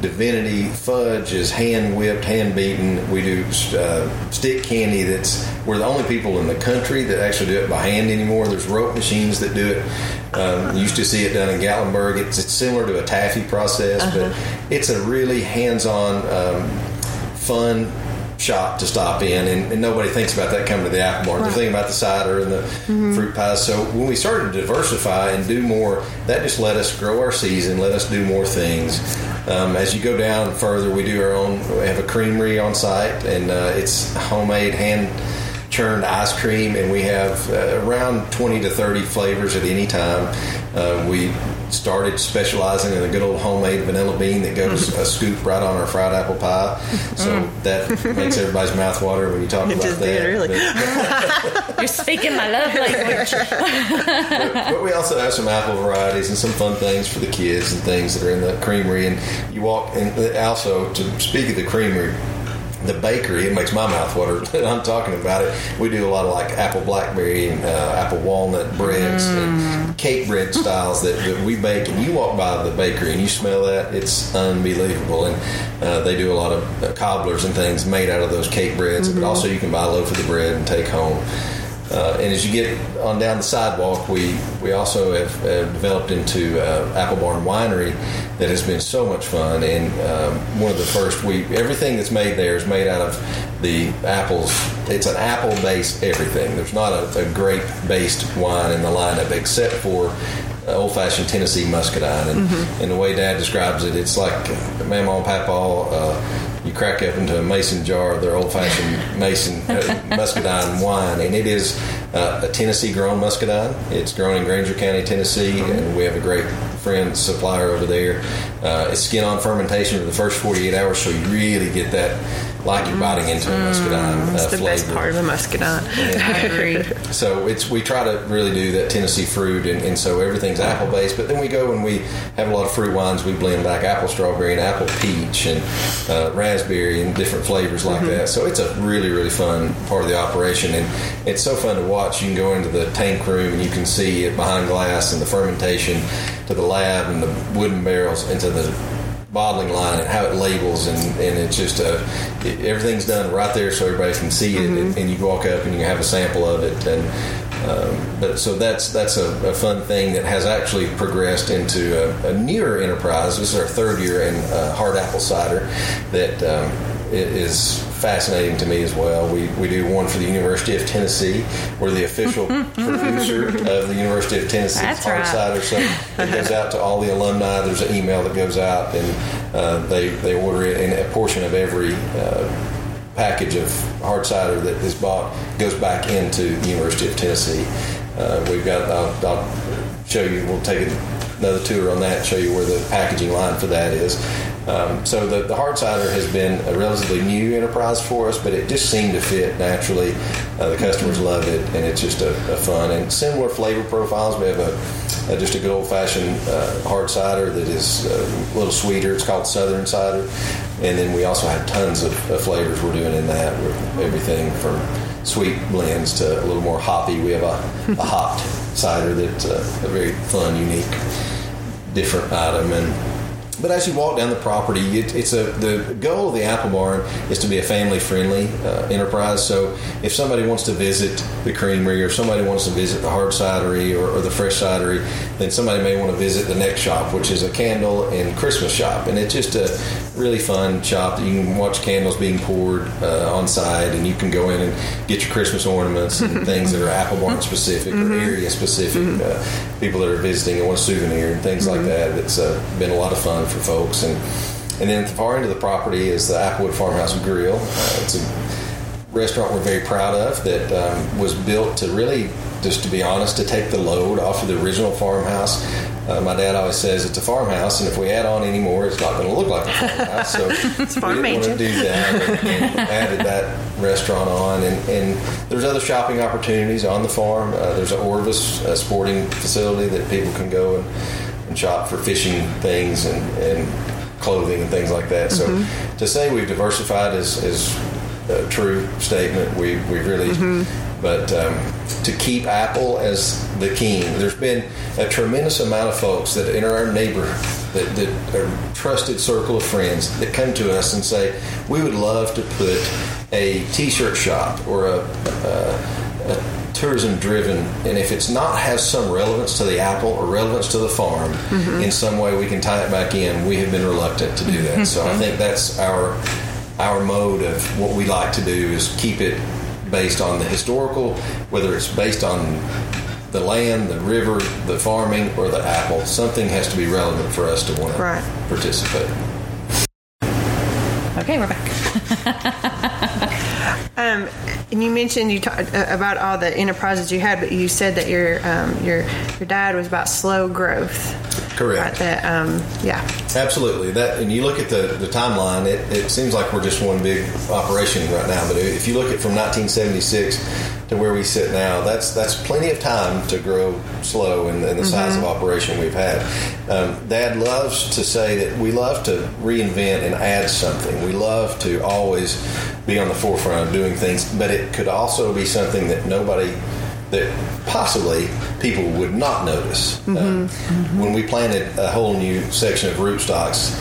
Divinity fudge is hand whipped, hand beaten. We do uh, stick candy. That's we're the only people in the country that actually do it by hand anymore. There's rope machines that do it. Um, you used to see it done in Gatlinburg. It's, it's similar to a taffy process, but it's a really hands-on, um, fun shop to stop in, and, and nobody thinks about that coming to the apple barn. They're thinking about the cider and the fruit pies. So when we started to diversify and do more, that just let us grow our season, let us do more things. Um, as you go down further, we do our own. We have a creamery on site, and uh, it's homemade, hand churned ice cream, and we have uh, around 20 to 30 flavors at any time. Uh, we started specializing in a good old homemade vanilla bean that goes mm-hmm. a scoop right on our fried apple pie. So mm-hmm. that makes everybody's mouth water when you talk It about that. really. But- [laughs] You're speaking my love language. but we also have some apple varieties and some fun things for the kids and things that are in the creamery. And you walk, and also to speak of the creamery, the bakery, it makes my mouth water. [laughs] I'm talking about it. We do a lot of like apple blackberry and uh, apple walnut breads and cake bread styles that, that we bake. And you walk by the bakery and you smell that, it's unbelievable. And uh, they do a lot of uh, cobblers and things made out of those cake breads, but also you can buy a loaf of the bread and take home. Uh, and as you get on down the sidewalk, we, we also have uh, developed into uh, Apple Barn Winery that has been so much fun. And um, one of the first, we everything that's made there is made out of the apples. It's an apple based everything. There's not a, a grape based wine in the lineup except for old fashioned Tennessee muscadine. And, and the way Dad describes it, it's like uh, Mama and Papa. Uh, you crack up into a mason jar of their old fashioned [laughs] mason uh, muscadine wine, and it is uh, a Tennessee grown muscadine. It's grown in Grainger County, Tennessee, and we have a great friend supplier over there. Uh, it's skin on fermentation for the first 48 hours, so you really get that like you're biting into a muscadine That's uh, the best part of a muscadine. [laughs] I agree. [laughs] So it's we try to really do that Tennessee fruit, and, and so everything's apple based. But then we go and we have a lot of fruit wines. We blend back apple strawberry and apple peach and uh, raspberry and different flavors like that. So it's a really really fun part of the operation, and it's so fun to watch. You can go into the tank room and you can see it behind glass and the fermentation to the lab and the wooden barrels into the bottling line and how it labels and, and it's just a it, everything's done right there so everybody can see it and, and, you walk up and you have a sample of it and um, but so that's that's a, a, fun thing that has actually progressed into a, a newer enterprise. This is our third year in uh, hard apple cider that um, is fascinating to me as well. We, we do one for the University of Tennessee. We're the official [laughs] producer of the University of Tennessee That's hard right. cider. So it goes out to all the alumni. There's an email that goes out, and uh, they they order it, and a portion of every. Uh, package of hard cider that is bought goes back into the University of Tennessee. Uh, we've got. I'll, I'll show you. We'll take another tour on that. Show you where the packaging line for that is. Um, so the, the hard cider has been a relatively new enterprise for us, but it just seemed to fit naturally. Uh, the customers love it, and it's just a, a, fun and similar flavor profiles. We have a, a just a good old fashioned uh, hard cider that is uh, a little sweeter. It's called Southern cider, and then we also have tons of, of flavors we're doing in that. With everything from sweet blends to a little more hoppy. We have a, a hopped cider that's uh, a very fun, unique, different item and but as you walk down the property, it, it's a the goal of the Apple Barn is to be a family friendly uh, enterprise. So if somebody wants to visit the creamery, or somebody wants to visit the hard cidery or, or, the fresh cidery, then somebody may want to visit the next shop, which is a candle and Christmas shop, and it's just a really fun shop that you can watch candles being poured uh, on site, and you can go in and get your Christmas ornaments and [laughs] things that are Apple Barn specific mm-hmm. or area specific. Mm-hmm. Uh, people that are visiting and want a souvenir and things mm-hmm. like that. It's uh, been a lot of fun for folks. And and then at the far end of the property is the Applewood Farmhouse Grill. Uh, it's a restaurant we're very proud of that um, was built to really, just to be honest, to take the load off of the original farmhouse. Uh, my dad always says it's a farmhouse, and if we add on any more, it's not going to look like a farmhouse. So [laughs] we didn't want to do that, and, and added that restaurant on. And, and, there's other shopping opportunities on the farm. Uh, there's an Orvis a sporting facility that people can go and and shop for fishing things and, and clothing and things like that. Mm-hmm. So to say we've diversified is, is a true statement. We we really, mm-hmm. But um, to keep Apple as the king, there's been a tremendous amount of folks that in our neighborhood that, that are trusted circle of friends that come to us and say we would love to put a T-shirt shop or a, a, a tourism driven, and if it's not has some relevance to the apple or relevance to the farm mm-hmm. in some way, we can tie it back in. We have been reluctant to do that, mm-hmm. so I think that's our our mode of what we like to do is keep it based on the historical, whether it's based on the land, the river, the farming, or the apple. Something has to be relevant for us to want to right. participate. Okay, we're back. [laughs] um, and you mentioned you talked uh, about all the enterprises you had, but you said that your um, your your dad was about slow growth. Correct. Right, that, um, yeah. Absolutely. That, and you look at the, the timeline, it, it seems like we're just one big operation right now. But if you look at from 1976 to where we sit now, that's that's plenty of time to grow slow in, in the mm-hmm. size of operation we've had. Um, Dad loves to say that we love to reinvent and add something. We love to always be on the forefront of doing things, but it could also be something that nobody that possibly people would not notice. Mm-hmm. Uh, mm-hmm. When we planted a whole new section of rootstocks,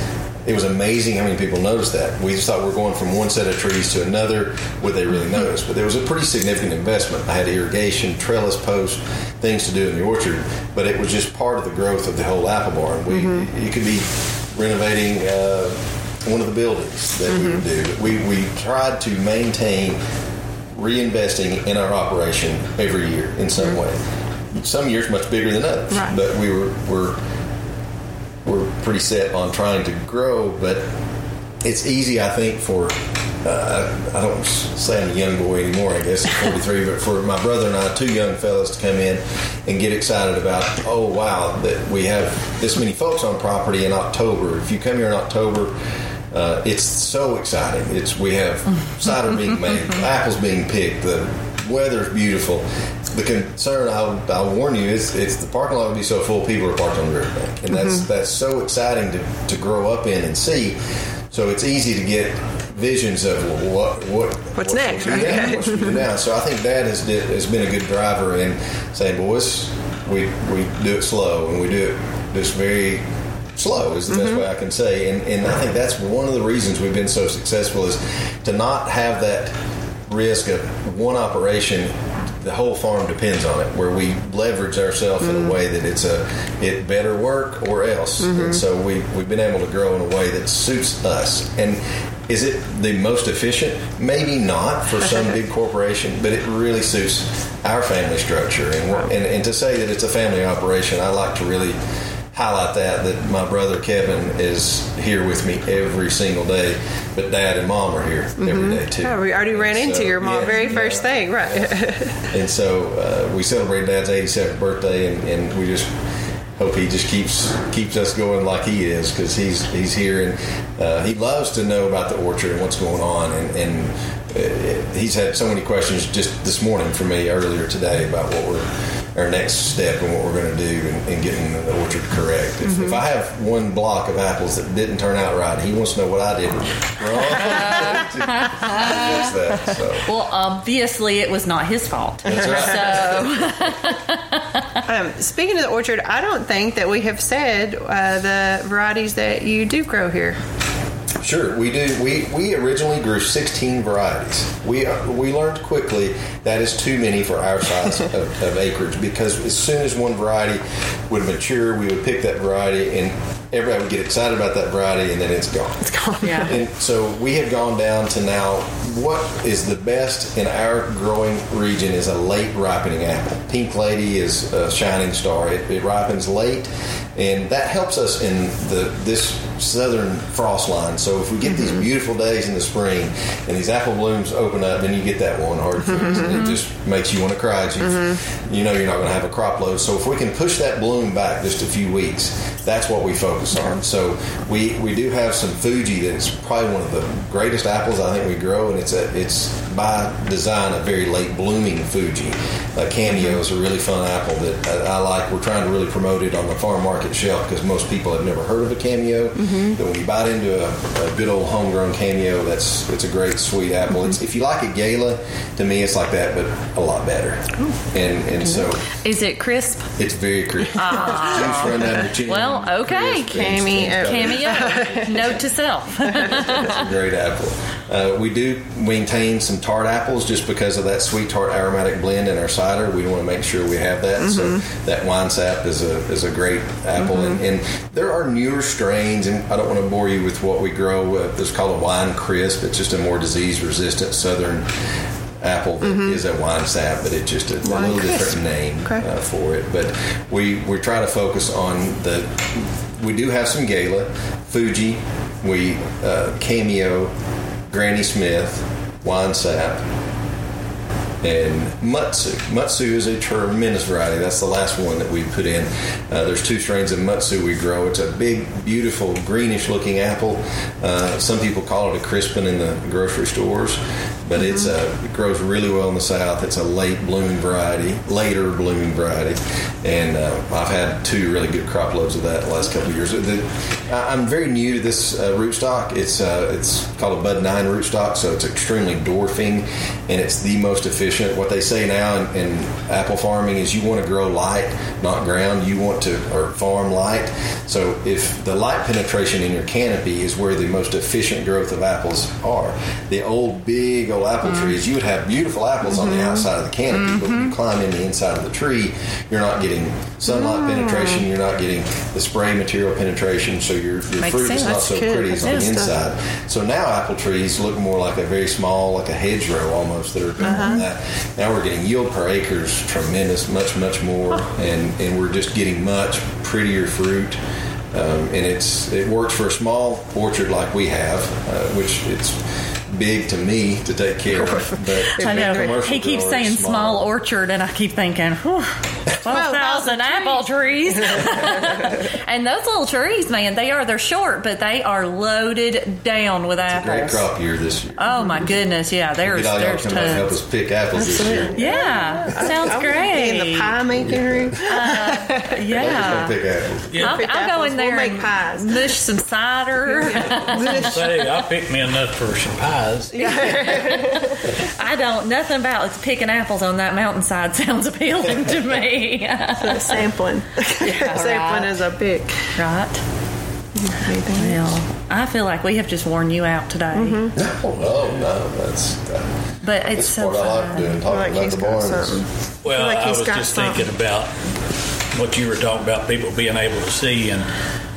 it was amazing how many people noticed that. We just thought we are going from one set of trees to another. Would they really notice? But there was a pretty significant investment. I had irrigation, trellis posts, things to do in the orchard, but it was just part of the growth of the whole apple barn. We, mm-hmm. You could be renovating uh, one of the buildings that we would mm-hmm. do. We, we tried to maintain reinvesting in our operation every year in some mm-hmm. way. Some years much bigger than others, right. but we were, were we're pretty set on trying to grow. But it's easy, I think, for uh, I don't say I'm a young boy anymore. I guess I'm [laughs] 43, but for my brother and I, two young fellows, to come in and get excited about, oh wow, that we have this many folks on property in October. If you come here in October uh, it's so exciting. It's we have cider being [laughs] made, apples being picked, the weather's beautiful. The concern I'll, I'll warn you is it's the parking lot will be so full people are parked on the riverbank, and that's mm-hmm. that's so exciting to, to grow up in and see. So it's easy to get visions of what what what's what next, right? Now, what do now. So I think Dad has did, has been a good driver in saying, boys, we we do it slow and we do it just very slow is the best mm-hmm. way I can say. And, and I think that's one of the reasons we've been so successful is to not have that risk of one operation. The whole farm depends on it, where we leverage ourselves in a mm. way that it's a it better work or else. And mm-hmm. so we we've been able to grow in a way that suits us. And is it the most efficient? Maybe not for [laughs] some big corporation, but it really suits our family structure. And, and and to say that it's a family operation, I like to really highlight that that my brother Kevin is here with me every single day, but Dad and Mom are here every day too. Yeah, we already ran And into so- your mom yeah, very yeah. first thing, right? [laughs] And so uh, we celebrate Dad's 87th birthday, and, and we just hope he just keeps keeps us going like he is because he's he's here and uh, he loves to know about the orchard and what's going on and. and uh, He's had so many questions just this morning for me earlier today about what we're our next step and what we're going to do in, in getting the orchard correct. If, if I have one block of apples that didn't turn out right, he wants to know what I did wrong. to fix that. So. [laughs] Well, obviously, it was not his fault. That's right. So, [laughs] um, speaking of the orchard, I don't think that we have said uh, the varieties that you do grow here. Sure, we do. We we originally grew 16 varieties. We we learned quickly that is too many for our size [laughs] of, of acreage because as soon as one variety would mature, we would pick that variety and everybody would get excited about that variety and then it's gone. It's gone. Yeah. And so we have gone down to now what is the best in our growing region is a late ripening apple. Pink Lady is a shining star. It, it ripens late, and that helps us in the this southern frost line. So if we get these mm-hmm. beautiful days in the spring and these apple blooms open up, then you get that one hard mm-hmm, freeze, and it mm-hmm. just makes you want to cry. You, you know you're not going to have a crop load. So if we can push that bloom back just a few weeks, that's what we focus on. So we we do have some Fuji that is probably one of the greatest apples I think we grow, and it's a it's by design a very late blooming Fuji. Uh, Cameo is a really fun apple that I, I like. We're trying to really promote it on the farm market shelf because most people have never heard of a Cameo. Mm-hmm. But when you bite into a, a good old homegrown Cameo, that's it's a great sweet apple. Mm-hmm. It's, if you like a Gala, to me it's like that, but a lot better. Oh. And and mm-hmm. so is it crisp? it's very crisp. Ah. [laughs] Juice run down your chin. Well, okay. Crisp uh, Cameo. and got it. Cameo. Note to self. It's a great apple. Uh, we do maintain some tart apples just because of that sweet tart aromatic blend in our cider. We want to make sure we have that. So that wine sap is a is a great apple, and, and there are newer strains. And I don't want to bore you with what we grow. Uh, it's called a wine crisp. It's just a more disease resistant southern apple that is a wine sap, but it's just a, a little crisp. different name Okay. uh, for it. But we we try to focus on the. We do have some Gala, Fuji, we uh, Cameo, Granny Smith, Wine Sap, and Mutsu. Mutsu is a tremendous variety. That's the last one that we put in. Uh, there's two strains of Mutsu we grow. It's a big, beautiful, greenish looking apple. Uh, some people call it a crispin in the grocery stores, but it's uh, it grows really well in the south. It's a late blooming variety, later blooming variety, and uh, I've had two really good crop loads of that the last couple of years. The, I'm very new to this uh, rootstock. It's uh, it's called a Bud Nine rootstock, so it's extremely dwarfing, and it's the most efficient. What they say now in, in apple farming is you want to grow light, not ground. You want to or farm light. So if the light penetration in your canopy is where the most efficient growth of apples are, the old big old apple mm. trees, you would have beautiful apples on the mm-hmm. outside of the canopy, but when you mm-hmm. climb in the inside of the tree, you're not getting sunlight mm. penetration. You're not getting the spray material penetration. So your, your Makes fruit is not That's so good. pretty as on the inside. So now apple trees look more like a very small, like a hedgerow almost that are on that. Now we're getting yield per acre is tremendous, much much more, and and we're just getting much prettier fruit. Um, and it's it works for a small orchard like we have, uh, which it's big to me to take care of. But [laughs] I know. He keeps saying small orchard, and I keep thinking, whew, [laughs] 12,000 apple trees. [laughs] and those little trees, man, they are, they're short, but they are loaded down with Great apples. crop year this year. Oh, my goodness. Yeah, there's, Get all y'all there's come out and help us pick apples this year. Yeah, sounds I wanna be in the pie making room. Uh, Nobody's Yeah. gonna pick apples. I'll, Pick I'll go in there We'll make pies. mush some cider. Say, I picked me enough for some pies. [laughs] I don't, nothing about it's picking apples on that mountainside [laughs] sounds appealing to me. So the sampling. [laughs] sampling right. is a pick. right? Well, I feel like we have just worn you out today, Oh, no, no, that's that, but it's so what I like fun. doing, talking like about the got barns. something. Well, like I was just something. thinking about what you were talking about, people being able to see. And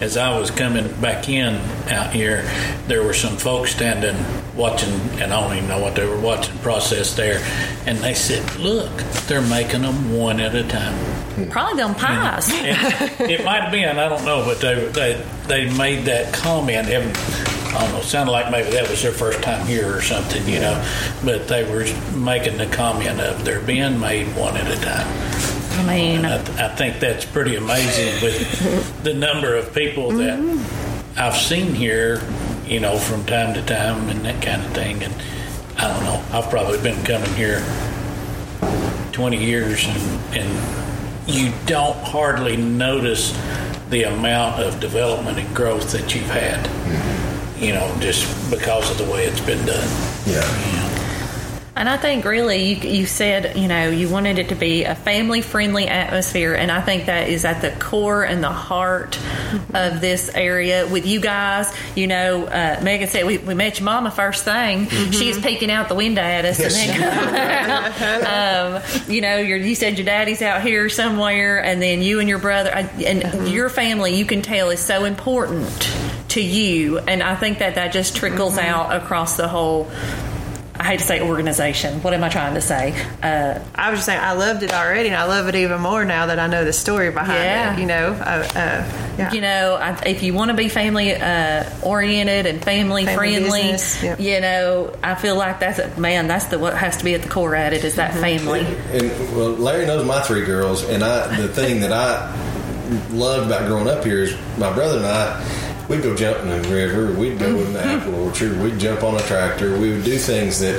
as I was coming back in out here, there were some folks standing watching, and I don't even know what they were watching, process there. And they said, Look, they're making them one at a time. Probably them pies. And it might have been, I don't know, but they, they, they made that comment. and, I don't know, sounded like maybe that was their first time here or something, you know. But they were making the comment of they're being made one at a time. I mean, I, th- I think that's pretty amazing with the number of people that I've seen here, you know, from time to time and that kind of thing. And I don't know, I've probably been coming here 20 years and, and you don't hardly notice the amount of development and growth that you've had, you know, just because of the way it's been done. Yeah. And I think really you, you said, you know, you wanted it to be a family friendly atmosphere. And I think that is at the core and the heart of this area with you guys. You know, uh, Megan said, we, we met your mama first thing. she She's peeking out the window at us. Yes, and then, [laughs] um, you know, your, you said your daddy's out here somewhere, and then you and your brother, and your family, you can tell is so important to you. And I think that that just trickles out across the whole. I hate to say organization. What am I trying to say? Uh, I was just saying I loved it already, and I love it even more now that I know the story behind Yeah. it. You know, uh, uh, yeah. You know, I- if you want to be family uh, oriented and family, Family friendly, business, yep. you know, I feel like that's a, man. That's the what has to be at the core at it is that Mm-hmm. family. And well, Larry knows my three girls, and I the thing that I loved about growing up here is my brother and I. We'd go jump in the river. We'd go in the apple orchard. We'd jump on a tractor. We would do things that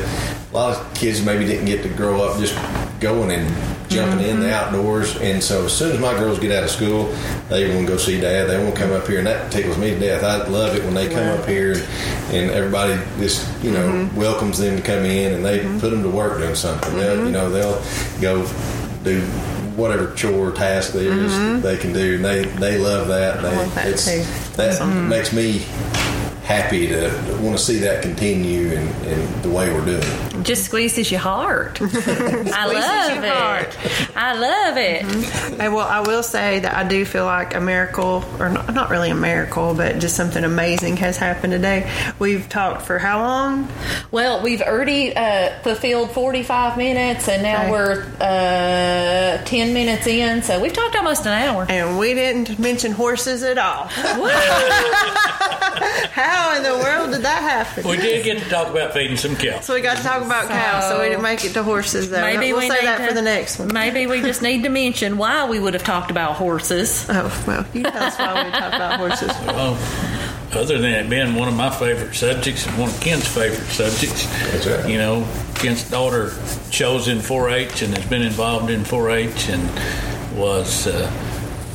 a lot of kids maybe didn't get to grow up just going and jumping in the mm-hmm. outdoors. And so as soon as my girls get out of school, they want to go see dad. They want to come up here, and that tickles me to death. I love it when they come up here and, and everybody just you know mm-hmm. welcomes them to come in, and they mm-hmm. put them to work doing something. They'll you know they'll go do whatever chore task there is that they can do, and they they love that. They, love that it's, too. That mm. makes me happy to want to see that continue and, and the way we're doing it. Just squeezes your heart. [laughs] I love your it. heart. I love it. Hey, well, I will say that I do feel like a miracle, or not, not really a miracle, but just something amazing has happened today. We've talked for how long? Well, we've already uh, fulfilled 45 minutes, and now Okay. we're uh, 10 minutes in, so we've talked almost an hour. And we didn't mention horses at all. [laughs] how in the world did that happen? We did get to talk about feeding some cows. So we got to talk about cows, so we didn't make it to horses though. Maybe we'll we say need that to- for the next one. Maybe we just need to mention why we would have talked about horses. [laughs] Oh well, you tell us why we talk about horses. [laughs] Oh, other than it being one of my favorite subjects and one of Ken's favorite subjects. That's right. You know, Ken's daughter shows in 4-H and has been involved in 4-H and was uh,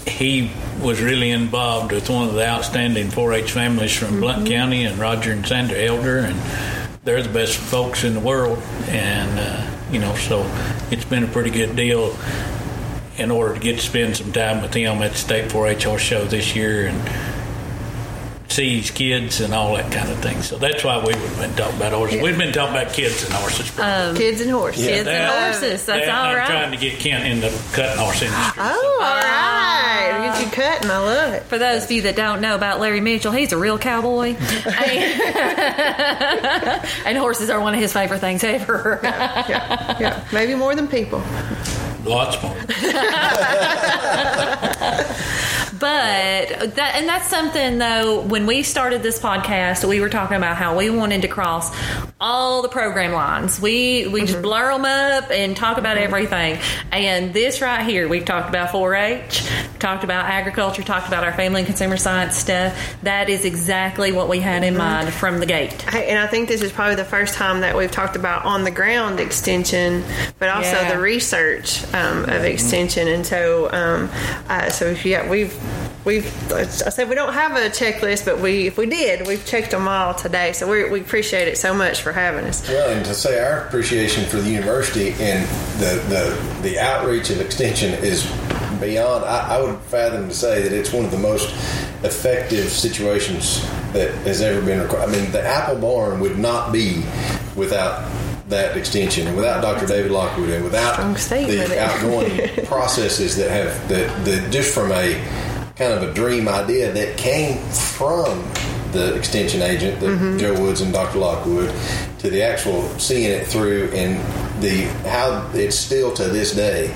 he was really involved with one of the outstanding 4-H families from Blount County and Roger and Sandra Elder and they're the best folks in the world and uh, you know so it's been a pretty good deal in order to get to spend some time with them at the state 4-H horse show this year and see his kids and all that kind of thing. So that's why we have been talking about horses. We've been talking about kids and horses. Um, kids and horses. Kids and horses. That's that- all I'm right. trying to get Kent in the cutting horse industry. Oh, all right. Get you cutting. I love it. For those of you that don't know about Larry Mitchell, he's a real cowboy. and, [laughs] [laughs] and horses are one of his favorite things ever. Yeah, yeah. Maybe more than people. Lots more. [laughs] But that and that's something though. When we started this podcast, we were talking about how we wanted to cross all the program lines. We we just blur them up and talk about everything. And this right here, we've talked about 4-H, talked about agriculture, talked about our family and consumer science stuff. That is exactly what we had in mind from the gate. And I think this is probably the first time that we've talked about on the ground extension, but also Yeah. the research um, of extension. And so, um, uh, so yeah, we've we've I said we don't have a checklist, but we if we did, we've checked them all today. So we we appreciate it so much for having us. Well, and to say our appreciation for the university and the the, the outreach of extension is beyond. I, I would fathom to say that it's one of the most effective situations that has ever been required. I mean, the Apple Barn would not be without that extension and without Dr. David Lockwood and without the outgoing [laughs] processes that have that, that just from a kind of a dream idea that came from the extension agent, the Joe Woods and Dr. Lockwood, to the actual seeing it through and the how it's still to this day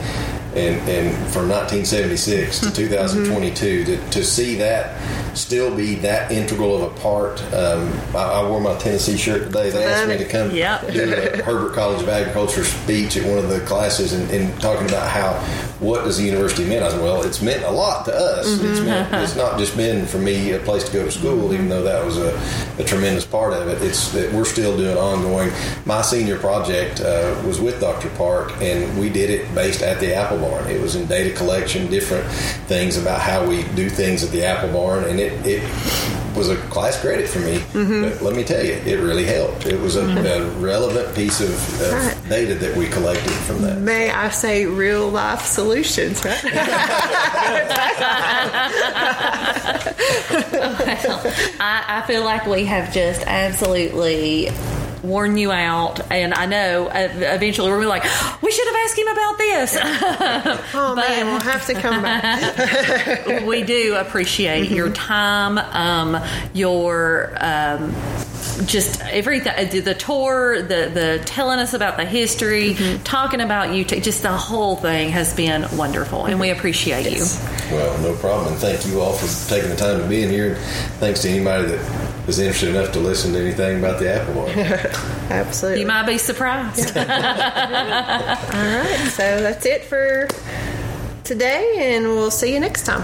and, and from 1976 to 2022 to, to see that still be that integral of a part. Um, I, I wore my Tennessee shirt today. They asked me to come Yep. do a Herbert College of Agriculture speech at one of the classes and, and talking about how what does the university mean. I said, well, it's meant a lot to us. It's meant, [laughs] it's not just been for me a place to go to school, even though that was a, a tremendous part of it. It's that we're still doing ongoing. My senior project uh, was with Dr. Park, and we did it based at the Apple Barn. It was in data collection, different things about how we do things at the Apple Barn, and it, it was a class credit for me. Mm-hmm. But let me tell you, it really helped. It was a, mm-hmm. a relevant piece of, of Right. data that we collected from that. May I say real life solutions, right? [laughs] I, I feel like we have just absolutely worn you out, and I know uh, eventually we're like, we should have asked him about this. [laughs] Oh man, we'll have to come back. [laughs] we do appreciate your time, um, your um, just everything, uh, the tour, the the telling us about the history, talking about you, just the whole thing has been wonderful, and we appreciate you. Well, no problem. And thank you all for taking the time to be in here. And thanks to anybody that is interested enough to listen to anything about the Apple Barn. [laughs] Absolutely. You might be surprised. [laughs] All right, so that's it for today, and we'll see you next time.